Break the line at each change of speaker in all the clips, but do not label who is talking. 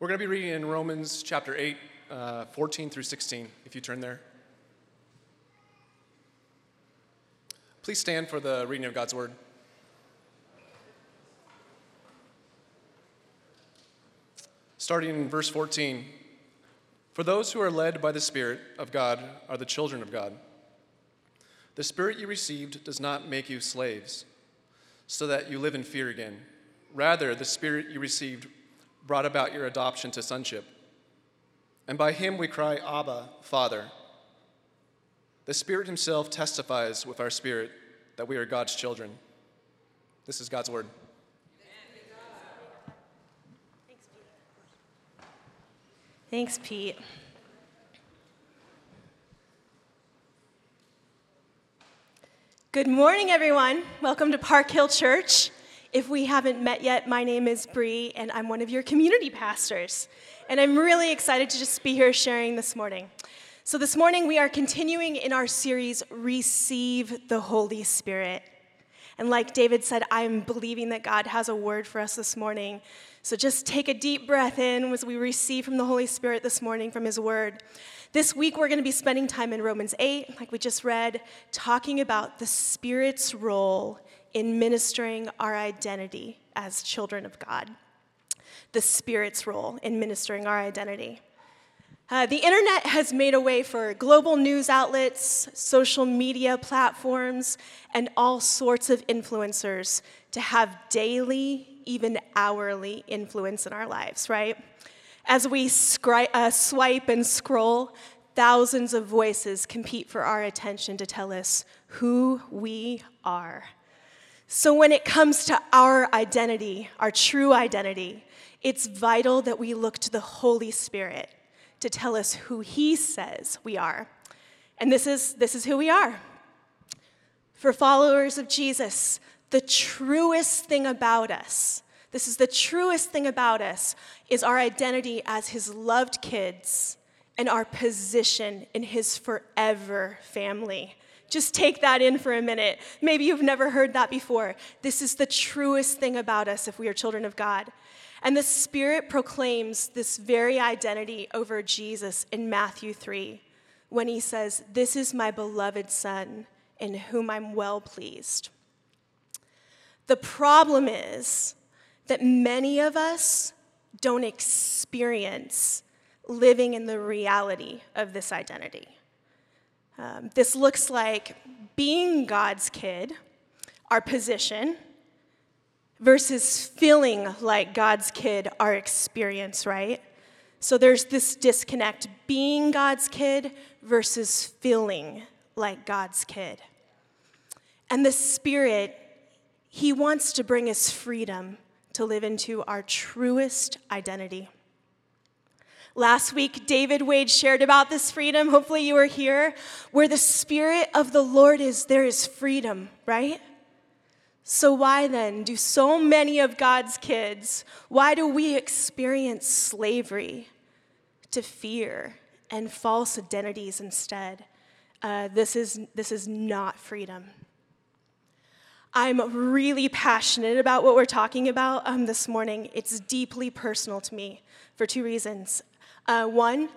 We're going to be reading in Romans chapter 8, uh, 14 through 16, if you turn there. Please stand for the reading of God's word. Starting in verse 14 For those who are led by the Spirit of God are the children of God. The Spirit you received does not make you slaves, so that you live in fear again. Rather, the Spirit you received brought about your adoption to sonship. And by him we cry, Abba, Father. The Spirit Himself testifies with our spirit that we are God's children. This is God's word.
Thanks, Pete. Good morning, everyone. Welcome to Park Hill Church. If we haven't met yet, my name is Bree, and I'm one of your community pastors. And I'm really excited to just be here sharing this morning. So, this morning we are continuing in our series, Receive the Holy Spirit. And like David said, I'm believing that God has a word for us this morning. So, just take a deep breath in as we receive from the Holy Spirit this morning from His word. This week, we're going to be spending time in Romans 8, like we just read, talking about the Spirit's role in ministering our identity as children of God. The Spirit's role in ministering our identity. Uh, the internet has made a way for global news outlets, social media platforms, and all sorts of influencers to have daily, even hourly influence in our lives, right? As we scri- uh, swipe and scroll, thousands of voices compete for our attention to tell us who we are. So, when it comes to our identity, our true identity, it's vital that we look to the Holy Spirit to tell us who He says we are. And this is, this is who we are. For followers of Jesus, the truest thing about us, this is the truest thing about us, is our identity as His loved kids and our position in His forever family. Just take that in for a minute. Maybe you've never heard that before. This is the truest thing about us if we are children of God. And the Spirit proclaims this very identity over Jesus in Matthew 3 when he says, This is my beloved Son in whom I'm well pleased. The problem is that many of us don't experience living in the reality of this identity. Um, this looks like being God's kid, our position, versus feeling like God's kid, our experience, right? So there's this disconnect being God's kid versus feeling like God's kid. And the Spirit, He wants to bring us freedom to live into our truest identity. Last week, David Wade shared about this freedom. Hopefully, you were here. Where the Spirit of the Lord is, there is freedom, right? So, why then do so many of God's kids, why do we experience slavery to fear and false identities instead? Uh, this, is, this is not freedom. I'm really passionate about what we're talking about um, this morning. It's deeply personal to me for two reasons. Uh, one,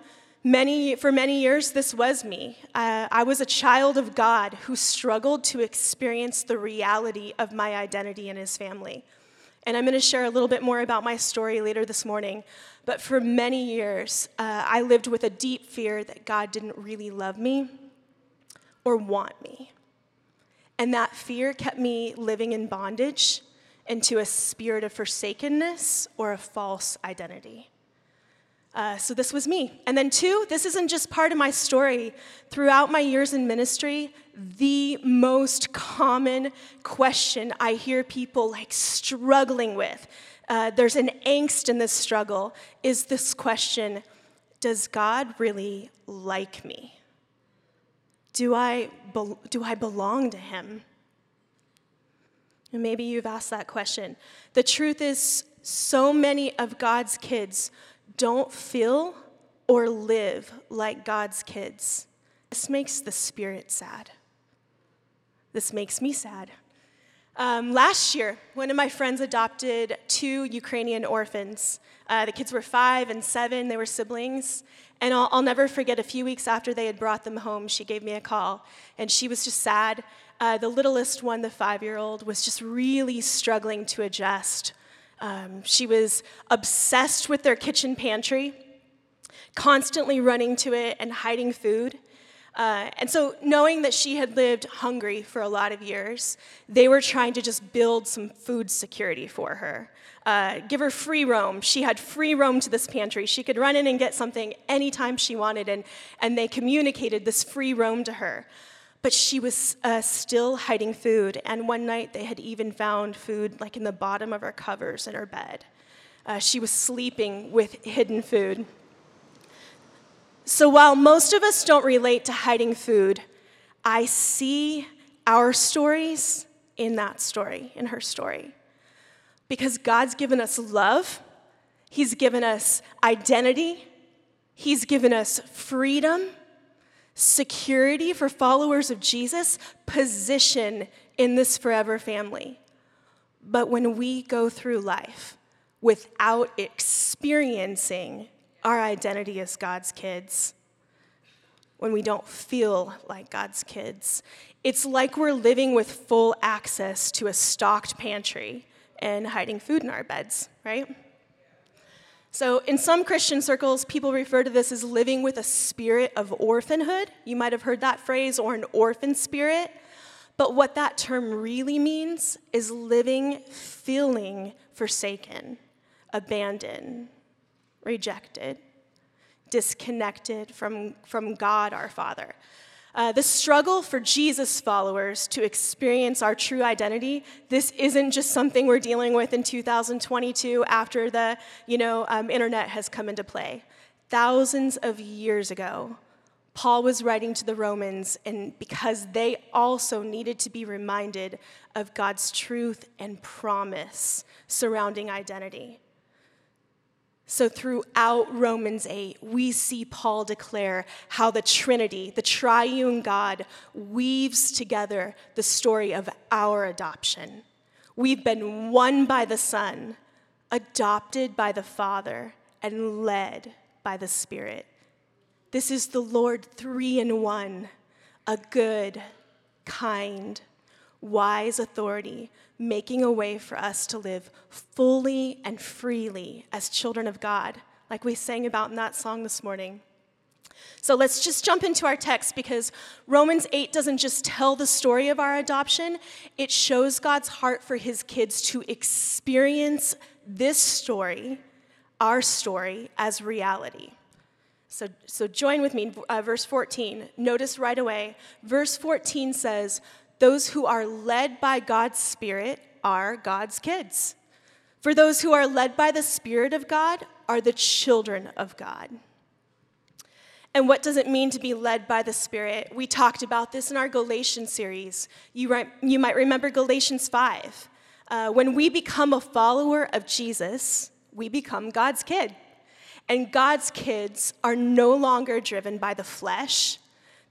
many, for many years, this was me. Uh, I was a child of God who struggled to experience the reality of my identity in his family. And I'm going to share a little bit more about my story later this morning. But for many years, uh, I lived with a deep fear that God didn't really love me or want me. And that fear kept me living in bondage into a spirit of forsakenness or a false identity. Uh, so this was me. And then, two, this isn't just part of my story. Throughout my years in ministry, the most common question I hear people like struggling with, uh, there's an angst in this struggle, is this question Does God really like me? Do I, be- do I belong to Him? And maybe you've asked that question. The truth is, so many of God's kids don't feel or live like God's kids. This makes the spirit sad. This makes me sad. Um, last year, one of my friends adopted two Ukrainian orphans. Uh, the kids were five and seven, they were siblings. And I'll, I'll, never forget a few weeks after they had brought them home, she gave me a call. And she was just sad. Uh, the littlest one, the five year old, was just really struggling to adjust. Um, she was obsessed with their kitchen pantry, constantly running to it and hiding food. Uh, and so, knowing that she had lived hungry for a lot of years, they were trying to just build some food security for her. Uh, give her free roam. She had free roam to this pantry. She could run in and get something anytime she wanted, and, and they communicated this free roam to her. But she was uh, still hiding food, and one night they had even found food like in the bottom of her covers in her bed. Uh, she was sleeping with hidden food. So while most of us don't relate to hiding food, I see our stories in that story, in her story. Because God's given us love, He's given us identity, He's given us freedom, security for followers of Jesus, position in this forever family. But when we go through life without experiencing our identity as God's kids when we don't feel like God's kids. It's like we're living with full access to a stocked pantry and hiding food in our beds, right? So, in some Christian circles, people refer to this as living with a spirit of orphanhood. You might have heard that phrase, or an orphan spirit. But what that term really means is living feeling forsaken, abandoned, rejected, disconnected from, from God our Father. Uh, the struggle for Jesus followers to experience our true identity, this isn't just something we're dealing with in 2022 after the you know, um, internet has come into play. Thousands of years ago, Paul was writing to the Romans, and because they also needed to be reminded of God's truth and promise surrounding identity. So, throughout Romans 8, we see Paul declare how the Trinity, the triune God, weaves together the story of our adoption. We've been won by the Son, adopted by the Father, and led by the Spirit. This is the Lord three in one, a good, kind, wise authority, making a way for us to live fully and freely as children of God, like we sang about in that song this morning. So let's just jump into our text because Romans 8 doesn't just tell the story of our adoption, it shows God's heart for his kids to experience this story, our story, as reality. So, so join with me, uh, verse 14. Notice right away, verse 14 says, those who are led by God's Spirit are God's kids. For those who are led by the Spirit of God are the children of God. And what does it mean to be led by the Spirit? We talked about this in our Galatians series. You, re- you might remember Galatians 5. Uh, when we become a follower of Jesus, we become God's kid. And God's kids are no longer driven by the flesh,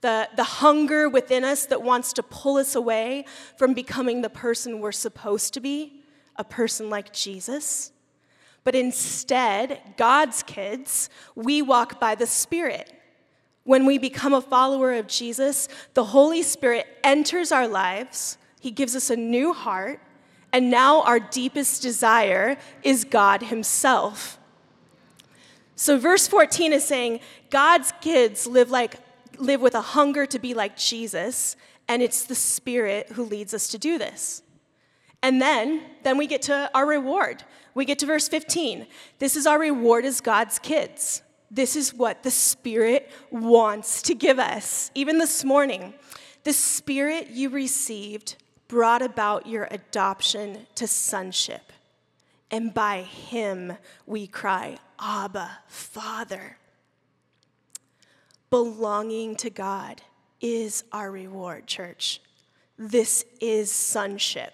the, the hunger within us that wants to pull us away from becoming the person we're supposed to be, a person like Jesus. But instead, God's kids, we walk by the Spirit. When we become a follower of Jesus, the Holy Spirit enters our lives, He gives us a new heart, and now our deepest desire is God Himself. So, verse 14 is saying God's kids live like live with a hunger to be like Jesus, and it's the Spirit who leads us to do this. And then, then we get to our reward. We get to verse 15. This is our reward as God's kids. This is what the Spirit wants to give us. Even this morning, the Spirit you received brought about your adoption to sonship. And by Him we cry, Abba, Father belonging to God is our reward, church. This is sonship.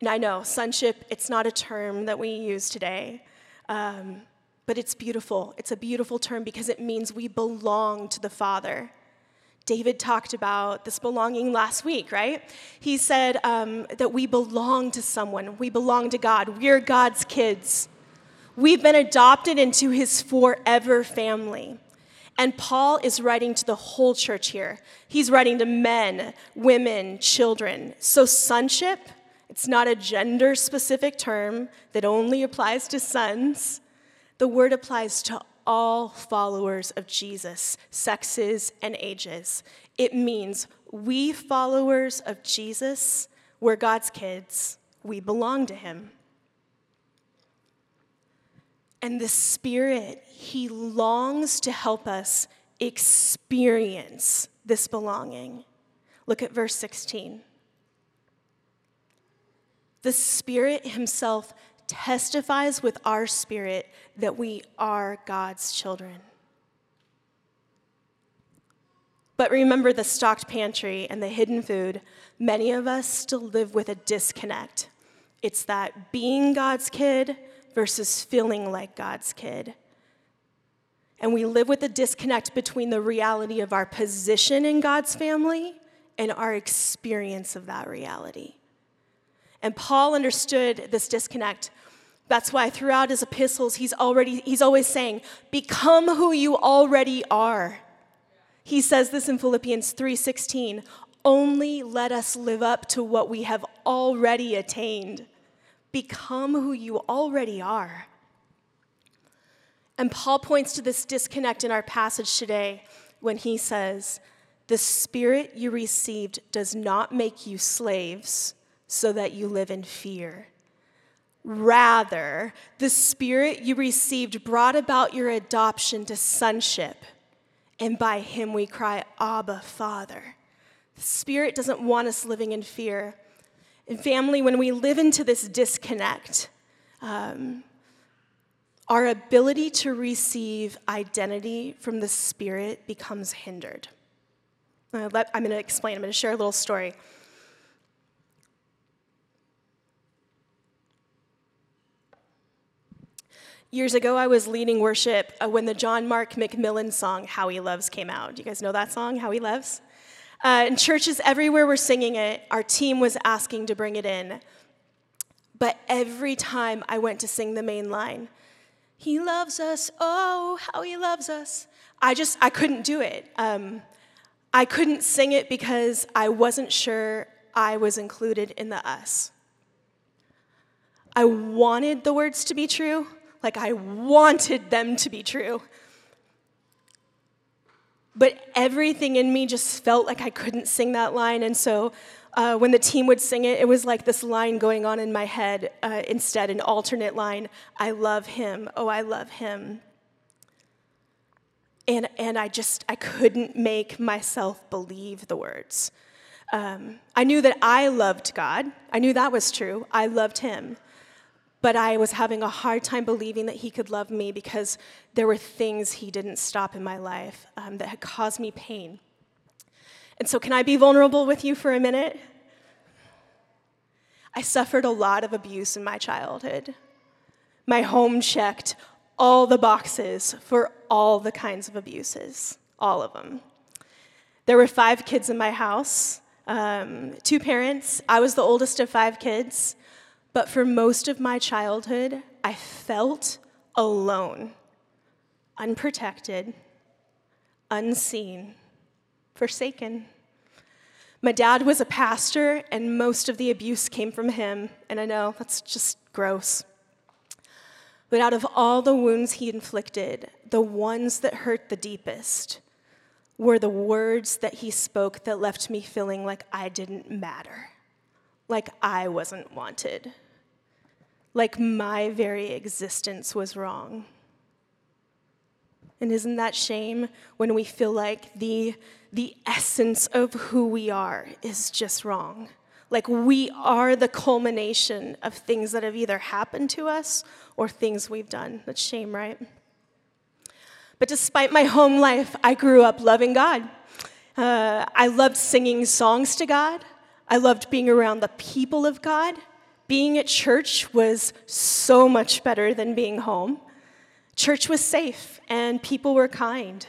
And I know, sonship, it's not a term that we use today, um, but it's beautiful. It's a beautiful term because it means we belong to the Father. David talked about this belonging last week, right? He said um, that we belong to someone, we belong to God, we're God's kids. We've been adopted into his forever family. And Paul is writing to the whole church here. He's writing to men, women, children. So, sonship, it's not a gender specific term that only applies to sons. The word applies to all followers of Jesus, sexes and ages. It means we followers of Jesus, we're God's kids, we belong to him. And the Spirit, He longs to help us experience this belonging. Look at verse 16. The Spirit Himself testifies with our spirit that we are God's children. But remember the stocked pantry and the hidden food. Many of us still live with a disconnect. It's that being God's kid versus feeling like God's kid. And we live with a disconnect between the reality of our position in God's family and our experience of that reality. And Paul understood this disconnect. That's why throughout his epistles he's already he's always saying, "Become who you already are." He says this in Philippians 3:16, "Only let us live up to what we have already attained." Become who you already are. And Paul points to this disconnect in our passage today when he says, The spirit you received does not make you slaves so that you live in fear. Rather, the spirit you received brought about your adoption to sonship, and by him we cry, Abba, Father. The spirit doesn't want us living in fear. And family, when we live into this disconnect, um, our ability to receive identity from the Spirit becomes hindered. Uh, I'm going to explain, I'm going to share a little story. Years ago, I was leading worship uh, when the John Mark McMillan song, How He Loves, came out. Do you guys know that song, How He Loves? Uh, in churches everywhere we're singing it, our team was asking to bring it in. But every time I went to sing the main line, He loves us, oh, how He loves us, I just, I couldn't do it. Um, I couldn't sing it because I wasn't sure I was included in the us. I wanted the words to be true, like I wanted them to be true but everything in me just felt like I couldn't sing that line. And so uh, when the team would sing it, it was like this line going on in my head uh, instead, an alternate line I love him. Oh, I love him. And, and I just, I couldn't make myself believe the words. Um, I knew that I loved God. I knew that was true. I loved him but I was having a hard time believing that he could love me because there were things he didn't stop in my life um, that had caused me pain. And so, can I be vulnerable with you for a minute? I suffered a lot of abuse in my childhood. My home checked all the boxes for all the kinds of abuses, all of them. There were five kids in my house, um, two parents. I was the oldest of five kids. But for most of my childhood, I felt alone, unprotected, unseen, forsaken. My dad was a pastor, and most of the abuse came from him. And I know that's just gross. But out of all the wounds he inflicted, the ones that hurt the deepest were the words that he spoke that left me feeling like I didn't matter, like I wasn't wanted like my very existence was wrong. And isn't that shame when we feel like the, the essence of who we are is just wrong? Like we are the culmination of things that have either happened to us or things we've done. That's shame, right? But despite my home life, I grew up loving God. Uh, I loved singing songs to God. I loved being around the people of God being at church was so much better than being home. Church was safe and people were kind.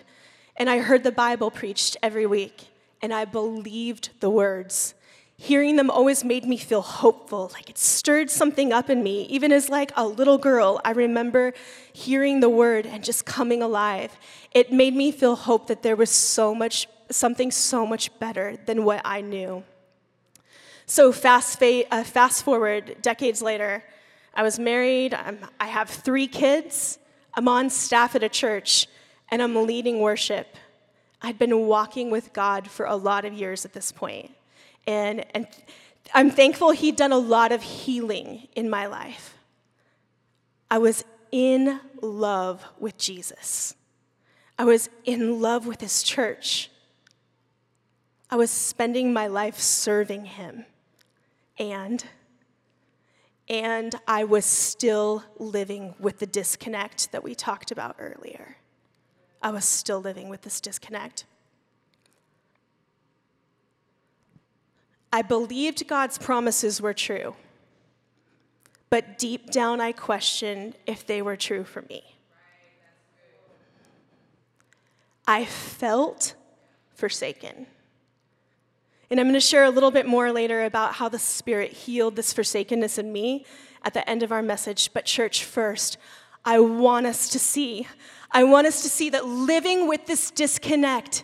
and I heard the Bible preached every week, and I believed the words. Hearing them always made me feel hopeful, like it stirred something up in me. Even as like a little girl, I remember hearing the word and just coming alive. It made me feel hope that there was so much something so much better than what I knew. So fast, fa- uh, fast forward decades later, I was married, I'm, I have three kids, I'm on staff at a church, and I'm leading worship. I'd been walking with God for a lot of years at this point. And, and I'm thankful He'd done a lot of healing in my life. I was in love with Jesus. I was in love with His church. I was spending my life serving Him. And and I was still living with the disconnect that we talked about earlier. I was still living with this disconnect. I believed God's promises were true, but deep down I questioned if they were true for me. I felt forsaken. And I'm going to share a little bit more later about how the Spirit healed this forsakenness in me at the end of our message. But, church, first, I want us to see. I want us to see that living with this disconnect,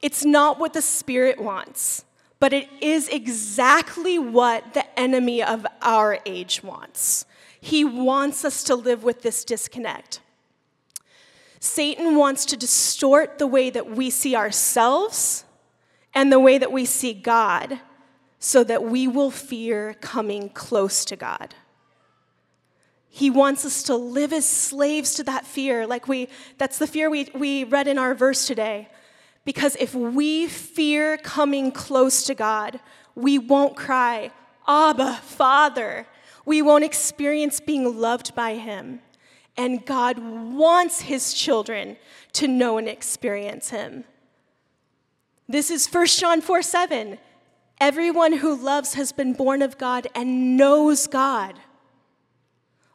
it's not what the Spirit wants, but it is exactly what the enemy of our age wants. He wants us to live with this disconnect. Satan wants to distort the way that we see ourselves and the way that we see God so that we will fear coming close to God. He wants us to live as slaves to that fear, like we, that's the fear we, we read in our verse today. Because if we fear coming close to God, we won't cry, Abba, Father. We won't experience being loved by Him. And God wants His children to know and experience Him. This is 1 John 4 7. Everyone who loves has been born of God and knows God.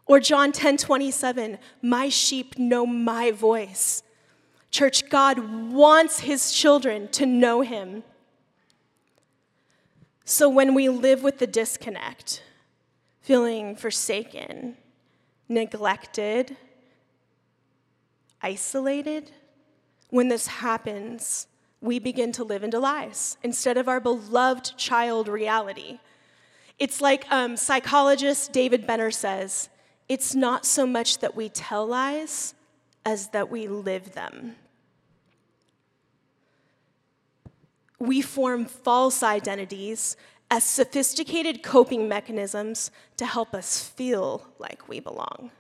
Or John 10 27, my sheep know my voice. Church, God wants his children to know him. So when we live with the disconnect, feeling forsaken, neglected, isolated, when this happens, we begin to live into lies instead of our beloved child reality. It's like um, psychologist David Benner says it's not so much that we tell lies as that we live them. We form false identities as sophisticated coping mechanisms to help us feel like we belong.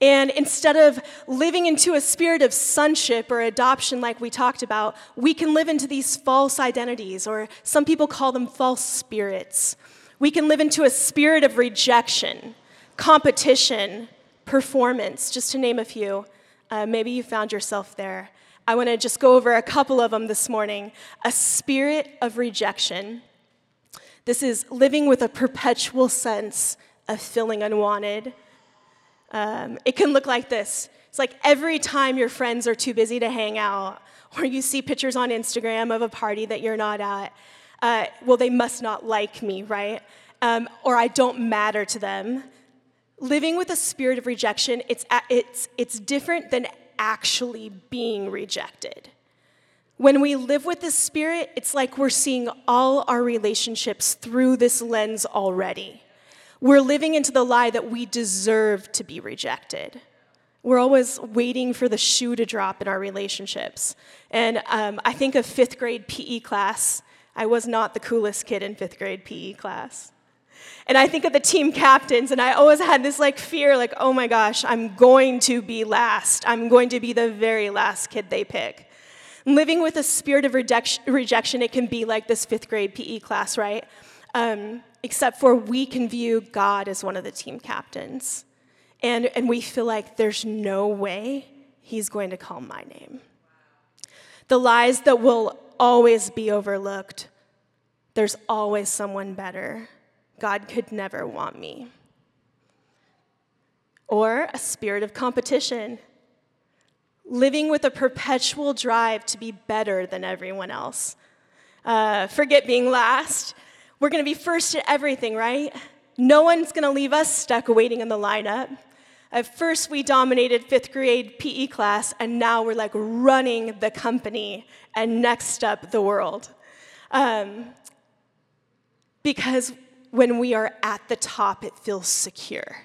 And instead of living into a spirit of sonship or adoption, like we talked about, we can live into these false identities, or some people call them false spirits. We can live into a spirit of rejection, competition, performance, just to name a few. Uh, maybe you found yourself there. I want to just go over a couple of them this morning. A spirit of rejection. This is living with a perpetual sense of feeling unwanted um, it can look like this it's like every time your friends are too busy to hang out, or you see pictures on Instagram of a party that you're not at, uh, well, they must not like me, right? Um, or I don't matter to them. Living with a spirit of rejection, it's, it's, it's different than actually being rejected. When we live with this spirit, it's like we're seeing all our relationships through this lens already. We're living into the lie that we deserve to be rejected. We're always waiting for the shoe to drop in our relationships. And um, I think of fifth grade PE class. I was not the coolest kid in fifth grade PE class. And I think of the team captains, and I always had this like fear, like, oh my gosh, I'm going to be last. I'm going to be the very last kid they pick. Living with a spirit of rejection, it can be like this fifth grade PE class, right? Um, except for we can view God as one of the team captains. And, and we feel like there's no way he's going to call my name. The lies that will always be overlooked there's always someone better. God could never want me. Or a spirit of competition. living with a perpetual drive to be better than everyone else. Uh, forget being last. We're going to be first at everything, right? No one's going to leave us stuck waiting in the lineup. At first, we dominated fifth grade PE class, and now we're like running the company and next up the world. Um, because when we are at the top, it feels secure.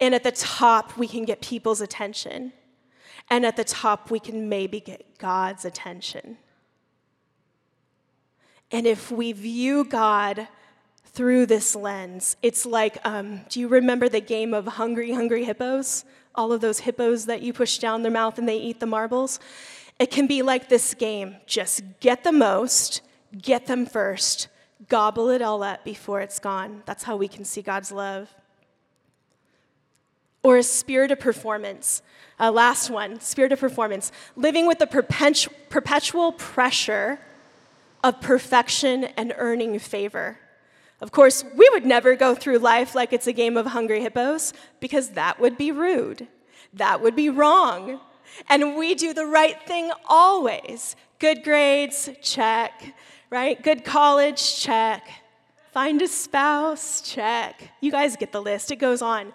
And at the top, we can get people's attention. And at the top, we can maybe get God's attention. And if we view God through this lens, it's like um, do you remember the game of Hungry, Hungry Hippos? All of those hippos that you push down their mouth and they eat the marbles? It can be like this game just get the most, get them first, gobble it all up before it's gone. That's how we can see God's love. Or a spirit of performance. Uh, last one spirit of performance. Living with the perpetu- perpetual pressure of perfection and earning favor. Of course, we would never go through life like it's a game of hungry hippos because that would be rude. That would be wrong. And we do the right thing always. Good grades, check right? Good college, check. Find a spouse, check. You guys get the list, it goes on.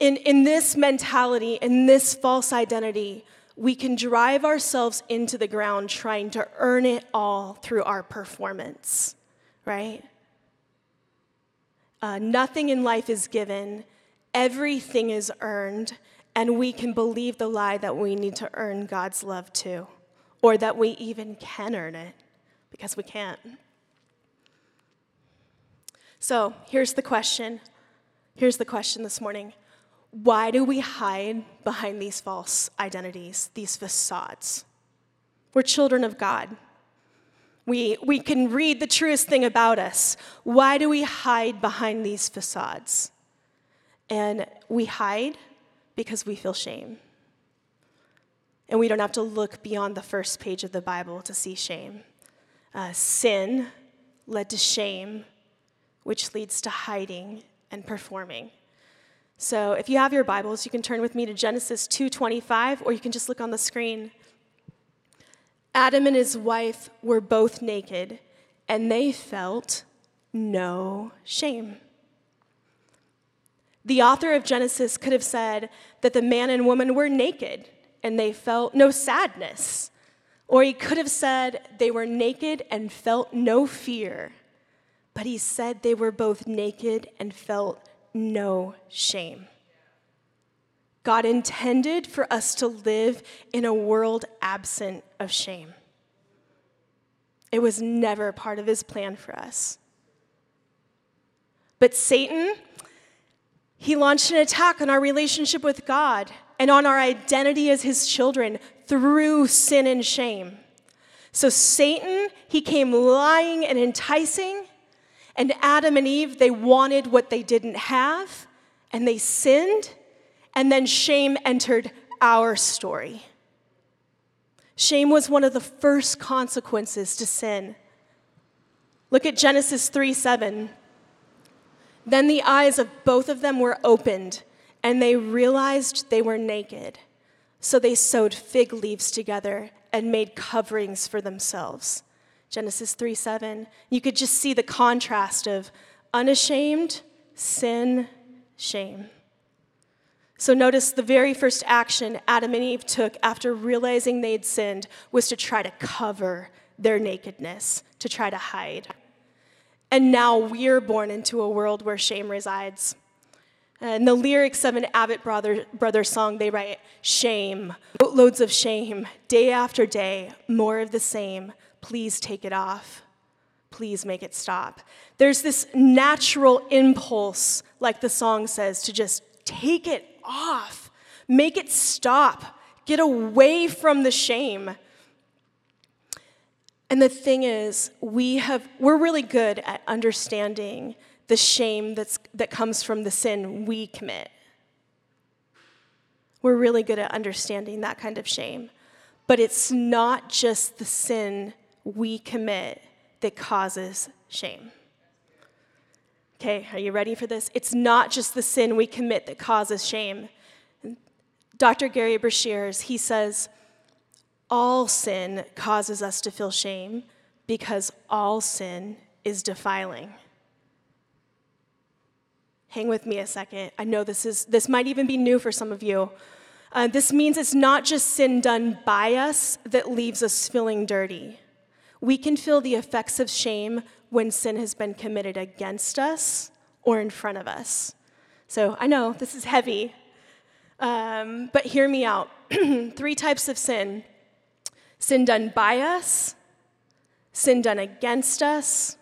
In, in this mentality, in this false identity, we can drive ourselves into the ground trying to earn it all through our performance, right? Uh, nothing in life is given, everything is earned, and we can believe the lie that we need to earn God's love too, or that we even can earn it because we can't. So here's the question. Here's the question this morning. Why do we hide behind these false identities, these facades? We're children of God. We, we can read the truest thing about us. Why do we hide behind these facades? And we hide because we feel shame. And we don't have to look beyond the first page of the Bible to see shame uh, sin led to shame, which leads to hiding and performing. So if you have your Bibles, you can turn with me to Genesis 2:25 or you can just look on the screen. Adam and his wife were both naked and they felt no shame. The author of Genesis could have said that the man and woman were naked and they felt no sadness or he could have said they were naked and felt no fear, but he said they were both naked and felt no shame. God intended for us to live in a world absent of shame. It was never part of his plan for us. But Satan, he launched an attack on our relationship with God and on our identity as his children through sin and shame. So Satan, he came lying and enticing, and Adam and Eve, they wanted what they didn't have, and they sinned, and then shame entered our story. Shame was one of the first consequences to sin. Look at Genesis 3 7. Then the eyes of both of them were opened, and they realized they were naked. So they sewed fig leaves together and made coverings for themselves. Genesis 3 7. You could just see the contrast of unashamed, sin, shame. So notice the very first action Adam and Eve took after realizing they'd sinned was to try to cover their nakedness, to try to hide. And now we're born into a world where shame resides. In the lyrics of an Avett brother, brother song, they write, Shame, boatloads of shame, day after day, more of the same. Please take it off. Please make it stop. There's this natural impulse, like the song says, to just take it off, make it stop, get away from the shame. And the thing is, we have, we're really good at understanding the shame that's, that comes from the sin we commit. We're really good at understanding that kind of shame. But it's not just the sin we commit that causes shame. Okay, are you ready for this? It's not just the sin we commit that causes shame. Dr. Gary Breshears, he says, all sin causes us to feel shame because all sin is defiling. Hang with me a second. I know this is this might even be new for some of you. Uh, this means it's not just sin done by us that leaves us feeling dirty. We can feel the effects of shame when sin has been committed against us or in front of us. So I know this is heavy, um, but hear me out. Three types of sin sin done by us, sin done against us,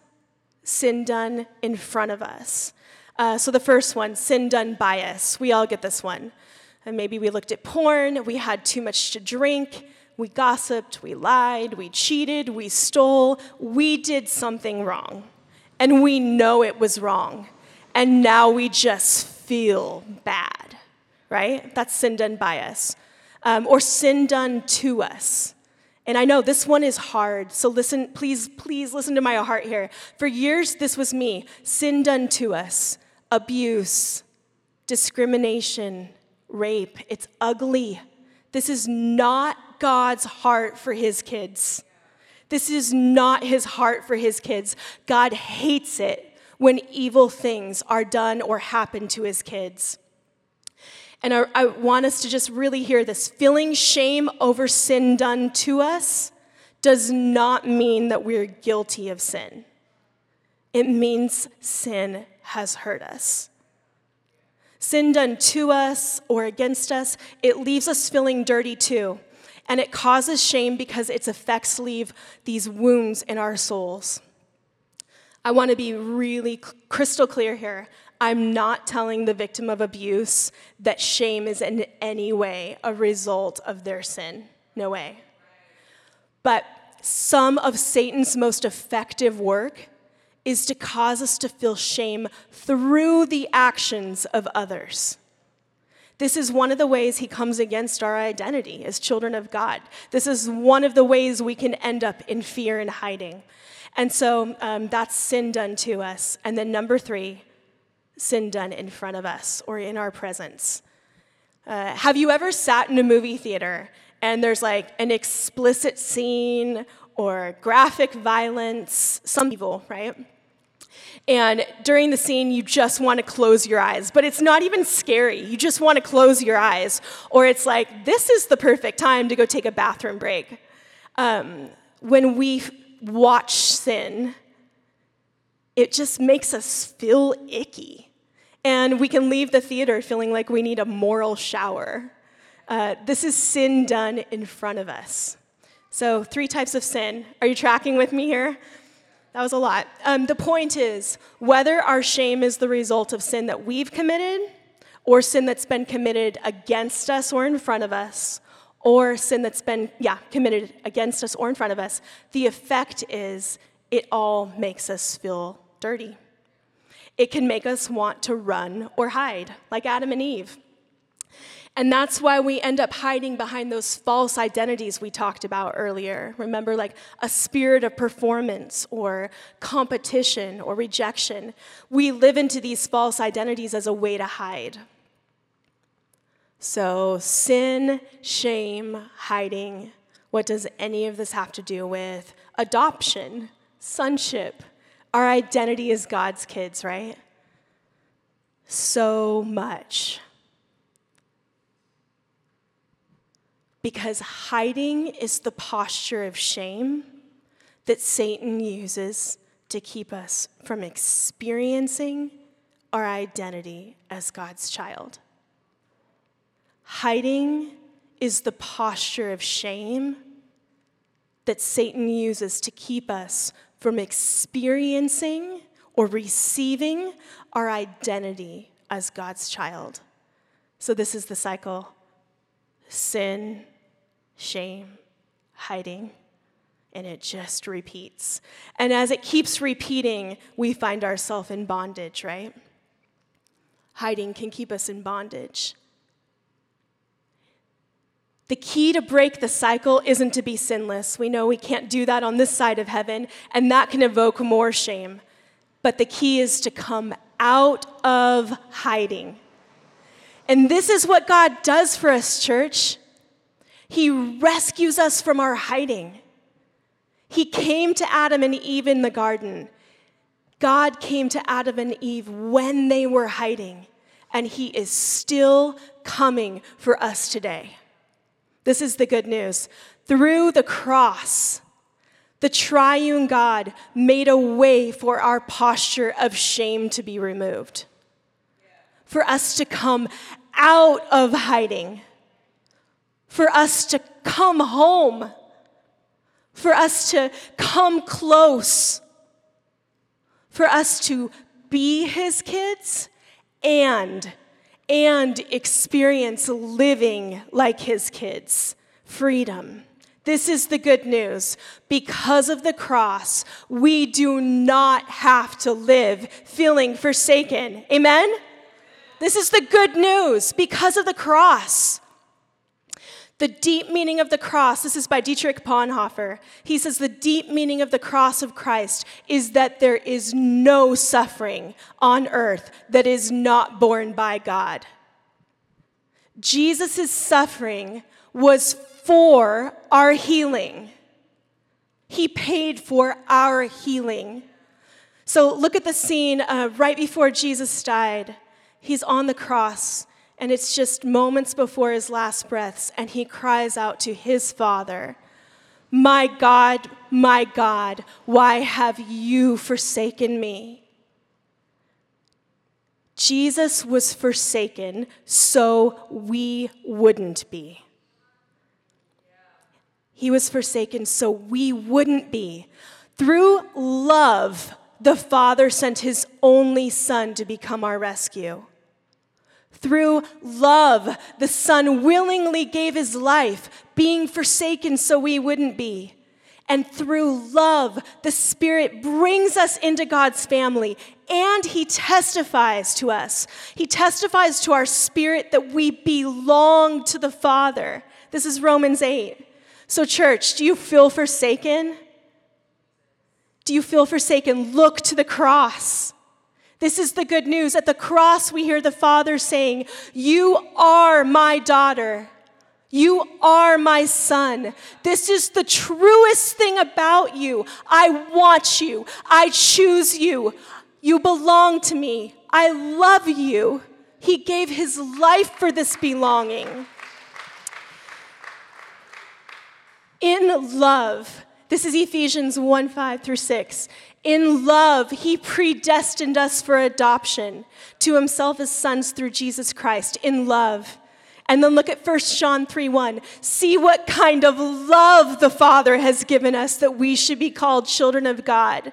sin done in front of us. Uh, so the first one, sin done by us. We all get this one. And maybe we looked at porn, we had too much to drink, we gossiped, we lied, we cheated, we stole, we did something wrong. And we know it was wrong. And now we just feel bad, right? That's sin done by us. Um, or sin done to us. And I know this one is hard, so listen, please, please listen to my heart here. For years, this was me sin done to us, abuse, discrimination, rape. It's ugly. This is not God's heart for his kids. This is not his heart for his kids. God hates it when evil things are done or happen to his kids. And I, I, want us to just really hear this. Feeling shame over sin done to us does not mean that we're guilty of sin, it means sin has hurt us. Sin done to us or against us, it leaves us feeling dirty too. And it causes shame because its effects leave these wounds in our souls. I want to be really crystal clear here. I'm not telling the victim of abuse that shame is in any way a result of their sin. No way. But some of Satan's most effective work is to cause us to feel shame through the actions of others. This is one of the ways he comes against our identity as children of God. This is one of the ways we can end up in fear and hiding. And so um, that's sin done to us. And then number three, sin done in front of us or in our presence. Uh, have you ever sat in a movie theater and there's like an explicit scene or graphic violence, some evil, right? And during the scene, you just want to close your eyes, but it's not even scary. You just want to close your eyes. Or it's like, this is the perfect time to go take a bathroom break. Um, when we watch sin, it just makes us feel icky. And we can leave the theater feeling like we need a moral shower. Uh, this is sin done in front of us. So, three types of sin. Are you tracking with me here? That was a lot. Um, the point is whether our shame is the result of sin that we've committed, or sin that's been committed against us or in front of us, or sin that's been, yeah, committed against us or in front of us, the effect is it all makes us feel dirty. It can make us want to run or hide, like Adam and Eve. And that's why we end up hiding behind those false identities we talked about earlier. Remember, like a spirit of performance or competition or rejection. We live into these false identities as a way to hide. So, sin, shame, hiding. What does any of this have to do with adoption, sonship, our identity as God's kids, right? So much. Because hiding is the posture of shame that Satan uses to keep us from experiencing our identity as God's child. Hiding is the posture of shame that Satan uses to keep us from experiencing or receiving our identity as God's child. So, this is the cycle sin, shame, hiding, and it just repeats. And as it keeps repeating, we find ourselves in bondage, right? Hiding can keep us in bondage. The key to break the cycle isn't to be sinless. We know we can't do that on this side of heaven, and that can evoke more shame. But the key is to come out of hiding And this is what God does for us, church. He rescues us from our hiding. He came to Adam and Eve in the garden. God came to Adam and Eve when they were hiding, and He is still coming for us today. This is the good news. Through the cross, the triune God made a way for our posture of shame to be removed, for us to come out of hiding for us to come home, for us to come close, for us to be his kids and and experience living like his kids. Freedom. This is the good news. Because of the cross, we do not have to live feeling forsaken. Amen? This is the good news because of the cross. The deep meaning of the cross, this is by Dietrich Bonhoeffer. He says the deep meaning of the cross of Christ is that there is no suffering on earth that is not borne by God. Jesus' suffering was for our healing. He paid for our healing. So look at the scene uh, right before Jesus died. He's on the cross and it's just moments before his last breaths, and he cries out to his father, My God, my God, why have you forsaken me? Jesus was forsaken so we wouldn't be. He was forsaken so we wouldn't be. Through love, the Father sent his only Son to become our rescue. Through love, the Son willingly gave his life, being forsaken so we wouldn't be. And through love, the Spirit brings us into God's family and He testifies to us. He testifies to our spirit that we belong to the Father. This is Romans 8. So, church, do you feel forsaken? Do you feel forsaken? Look to the cross. This is the good news. At the cross, we hear the Father saying, You are my daughter. You are my son. This is the truest thing about you. I want you. I choose you. You belong to me. I love you. He gave his life for this belonging. In love, this is Ephesians 1 5 through 6. In love, he predestined us for adoption to himself as sons through Jesus Christ. In love. And then look at 1 John 3 1. See what kind of love the Father has given us that we should be called children of God.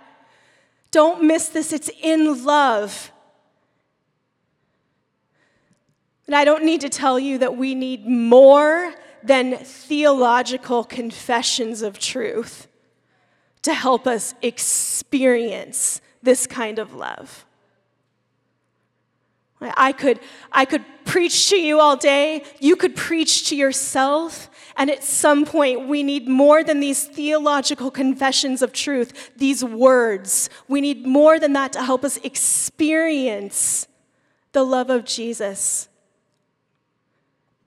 Don't miss this, it's in love. And I don't need to tell you that we need more than theological confessions of truth to help us experience this kind of love. I could, I could preach to you all day. You could preach to yourself. And at some point, we need more than these theological confessions of truth, these words. We need more than that to help us experience the love of Jesus.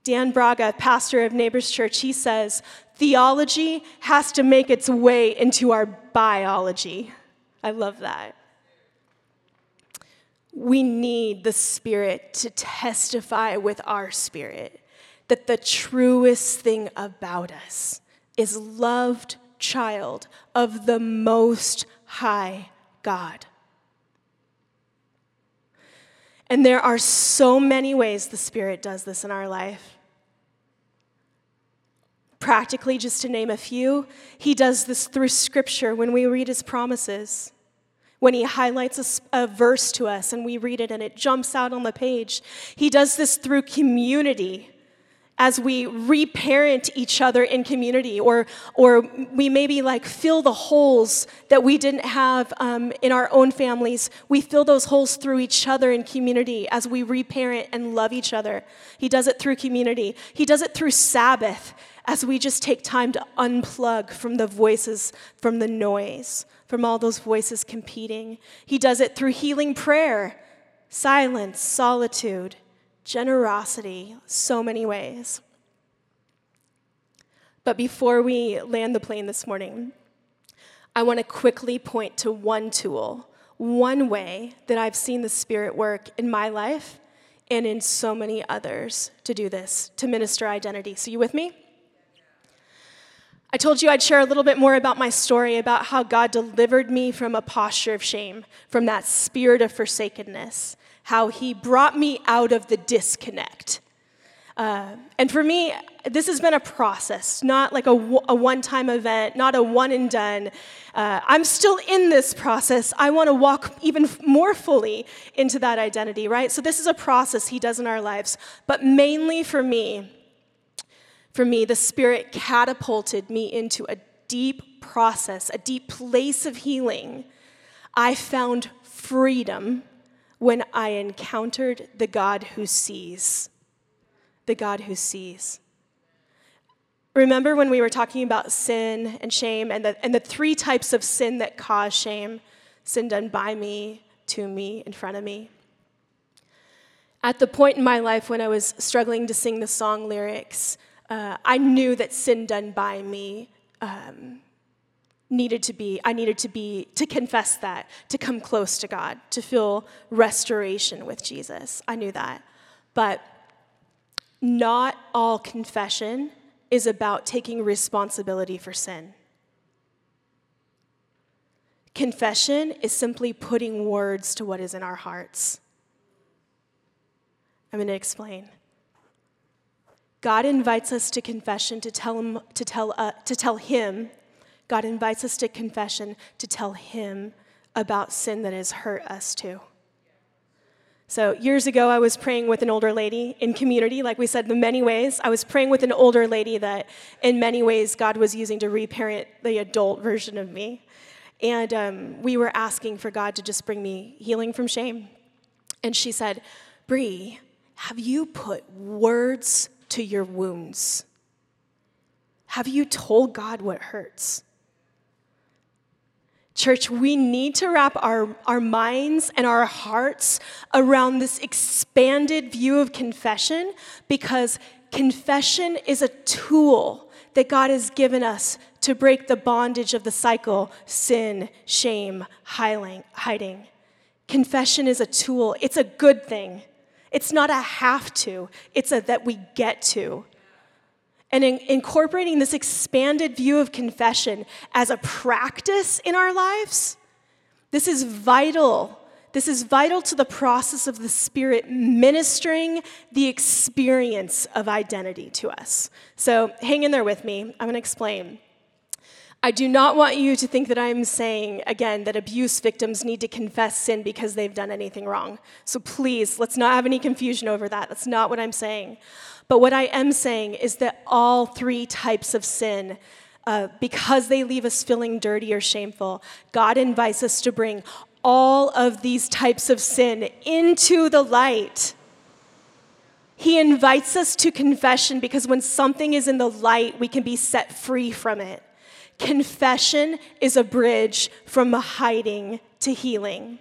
Dan Braga, pastor of Neighbors Church, he says, theology has to make its way into our biology. I love that. We need the Spirit to testify with our spirit that the truest thing about us is loved child of the Most High God. And there are so many ways the Spirit does this in our life. Practically, just to name a few, he does this through scripture when we read his promises. When he highlights a, a, verse to us and we read it and it jumps out on the page. He does this through community as we reparent each other in community, or, or we maybe like fill the holes that we didn't have um, in our own families. We fill those holes through each other in community as we reparent and love each other. He does it through community. He does it through Sabbath as we just take time to unplug from the voices, from the noise, from all those voices competing. He does it through healing prayer, silence, solitude, generosity, so many ways. But before we land the plane this morning, I want to quickly point to one tool, one way that I've seen the Spirit work in my life and in so many others to do this, to minister identity. So, you with me? I told you I'd share a little bit more about my story, about how God delivered me from a posture of shame, from that spirit of forsakenness, how He brought me out of the disconnect. Uh, and for me, this has been a process, not like a, one time event, not a one and done. Uh, I'm still in this process. I want to walk even more fully into that identity, right? So, this is a process He does in our lives. But mainly for me, for me, the Spirit catapulted me into a deep process, a deep place of healing. I found freedom when I encountered the God who sees the God who sees. Remember when we were talking about sin and shame and the, and the three types of sin that cause shame sin done by me, to me, in front of me? At the point in my life when I was struggling to sing the song lyrics, uh, I knew that sin done by me um, needed to be, I needed to be, to confess that, to come close to God, to feel restoration with Jesus. I knew that. But not all confession is about taking responsibility for sin. Confession is simply putting words to what is in our hearts. I'm going to explain. God invites us to confession to tell him to tell uh, to tell him. God invites us to confession to tell him about sin that has hurt us too. So, years ago, I was praying with an older lady in community, like we said, in many ways. I was praying with an older lady that, in many ways, God was using to reparent the adult version of me. And um, we were asking for God to just bring me healing from shame. And she said, Bree, have you put words to your wounds? Have you told God what hurts? Church, we need to wrap our, our minds and our hearts around this expanded view of confession because confession is a tool that God has given us to break the bondage of the cycle sin, shame, hiding. Confession is a tool, it's a good thing. It's not a have to, it's a that we get to and in incorporating this expanded view of confession as a practice in our lives, this is vital. This is vital to the process of the Spirit ministering the experience of identity to us. So hang in there with me. I'm going to explain. I do not want you to think that I'm saying, again, that abuse victims need to confess sin because they've done anything wrong. So please, let's not have any confusion over that. That's not what I'm saying. But what I am saying is that all three types of sin, uh, because they leave us feeling dirty or shameful, God invites us to bring all of these types of sin into the light. He invites us to confession because when something is in the light, we can be set free from it. Confession is a bridge from hiding to healing.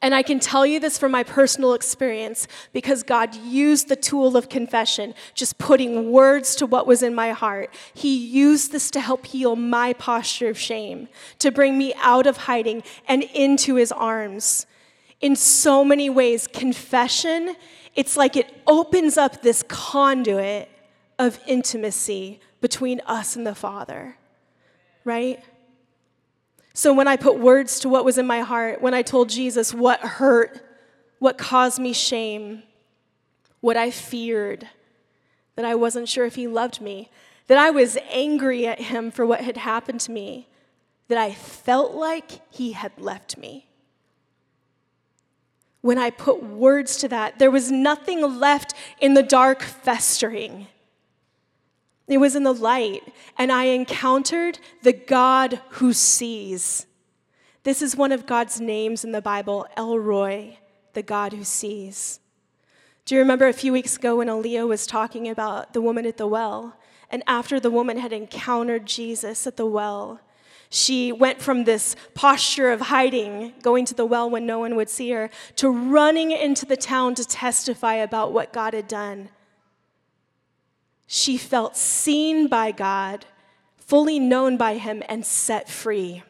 And I can tell you this from my personal experience because God used the tool of confession, just putting words to what was in my heart. He used this to help heal my posture of shame, to bring me out of hiding and into his arms. In so many ways, confession, it's like it opens up this conduit of intimacy between us and the Father, right? So when I put words to what was in my heart, when I told Jesus what hurt, what caused me shame, what I feared, that I wasn't sure if he loved me, that I was angry at him for what had happened to me, that I felt like he had left me. When I put words to that, there was nothing left in the dark festering. It was in the light, and I encountered the God who sees. This is one of God's names in the Bible, El Roi, the God who sees. Do you remember a few weeks ago when Aaliyah was talking about the woman at the well? And after the woman had encountered Jesus at the well, She went from this posture of hiding, going to the well when no one would see her, to running into the town to testify about what God had done. She felt seen by God, fully known by Him, and set free.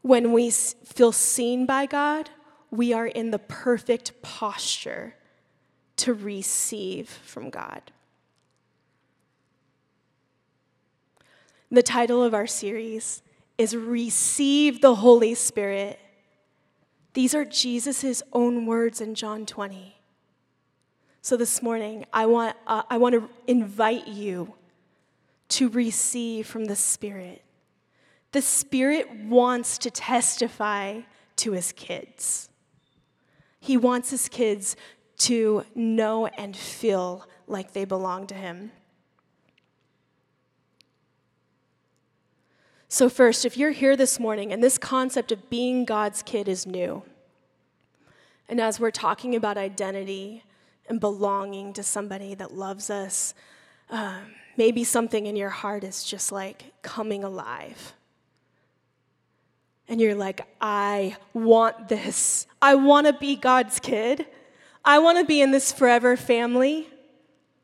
When we feel seen by God, we are in the perfect posture to receive from God. The title of our series is Receive the Holy Spirit. These are Jesus' own words in John 20. So this morning, I want, uh, I want to invite you to receive from the Spirit. The Spirit wants to testify to his kids. He wants his kids to know and feel like they belong to him. So, first, if you're here this morning and this concept of being God's kid is new, and as we're talking about identity and belonging to somebody that loves us, um, maybe something in your heart is just like coming alive. And you're like, I want this. I want to be God's kid. I want to be in this forever family,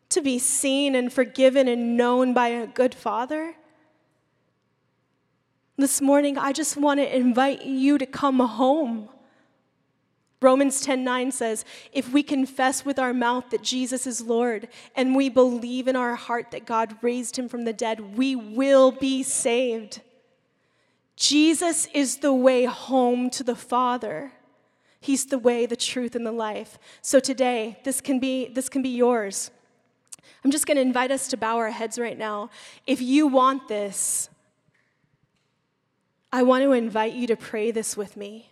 to be seen and forgiven and known by a good father. This morning, I just want to invite you to come home. Romans 10:9 says, "If we confess with our mouth that Jesus is Lord and we believe in our heart that God raised him from the dead, we will be saved." Jesus is the way home to the Father. He's the way, the truth, and the life. So today, this can be, this can be yours. I'm just going to invite us to bow our heads right now. If you want this, I want to invite you to pray this with me.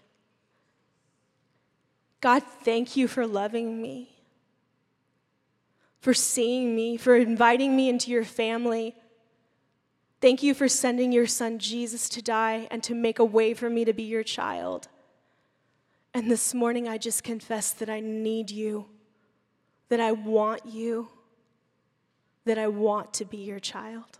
God, thank you for loving me, for seeing me, for inviting me into your family. Thank you for sending your son Jesus to die and to make a way for me to be your child. And this morning, I just confess that I need you, that I want you, that I want to be your child.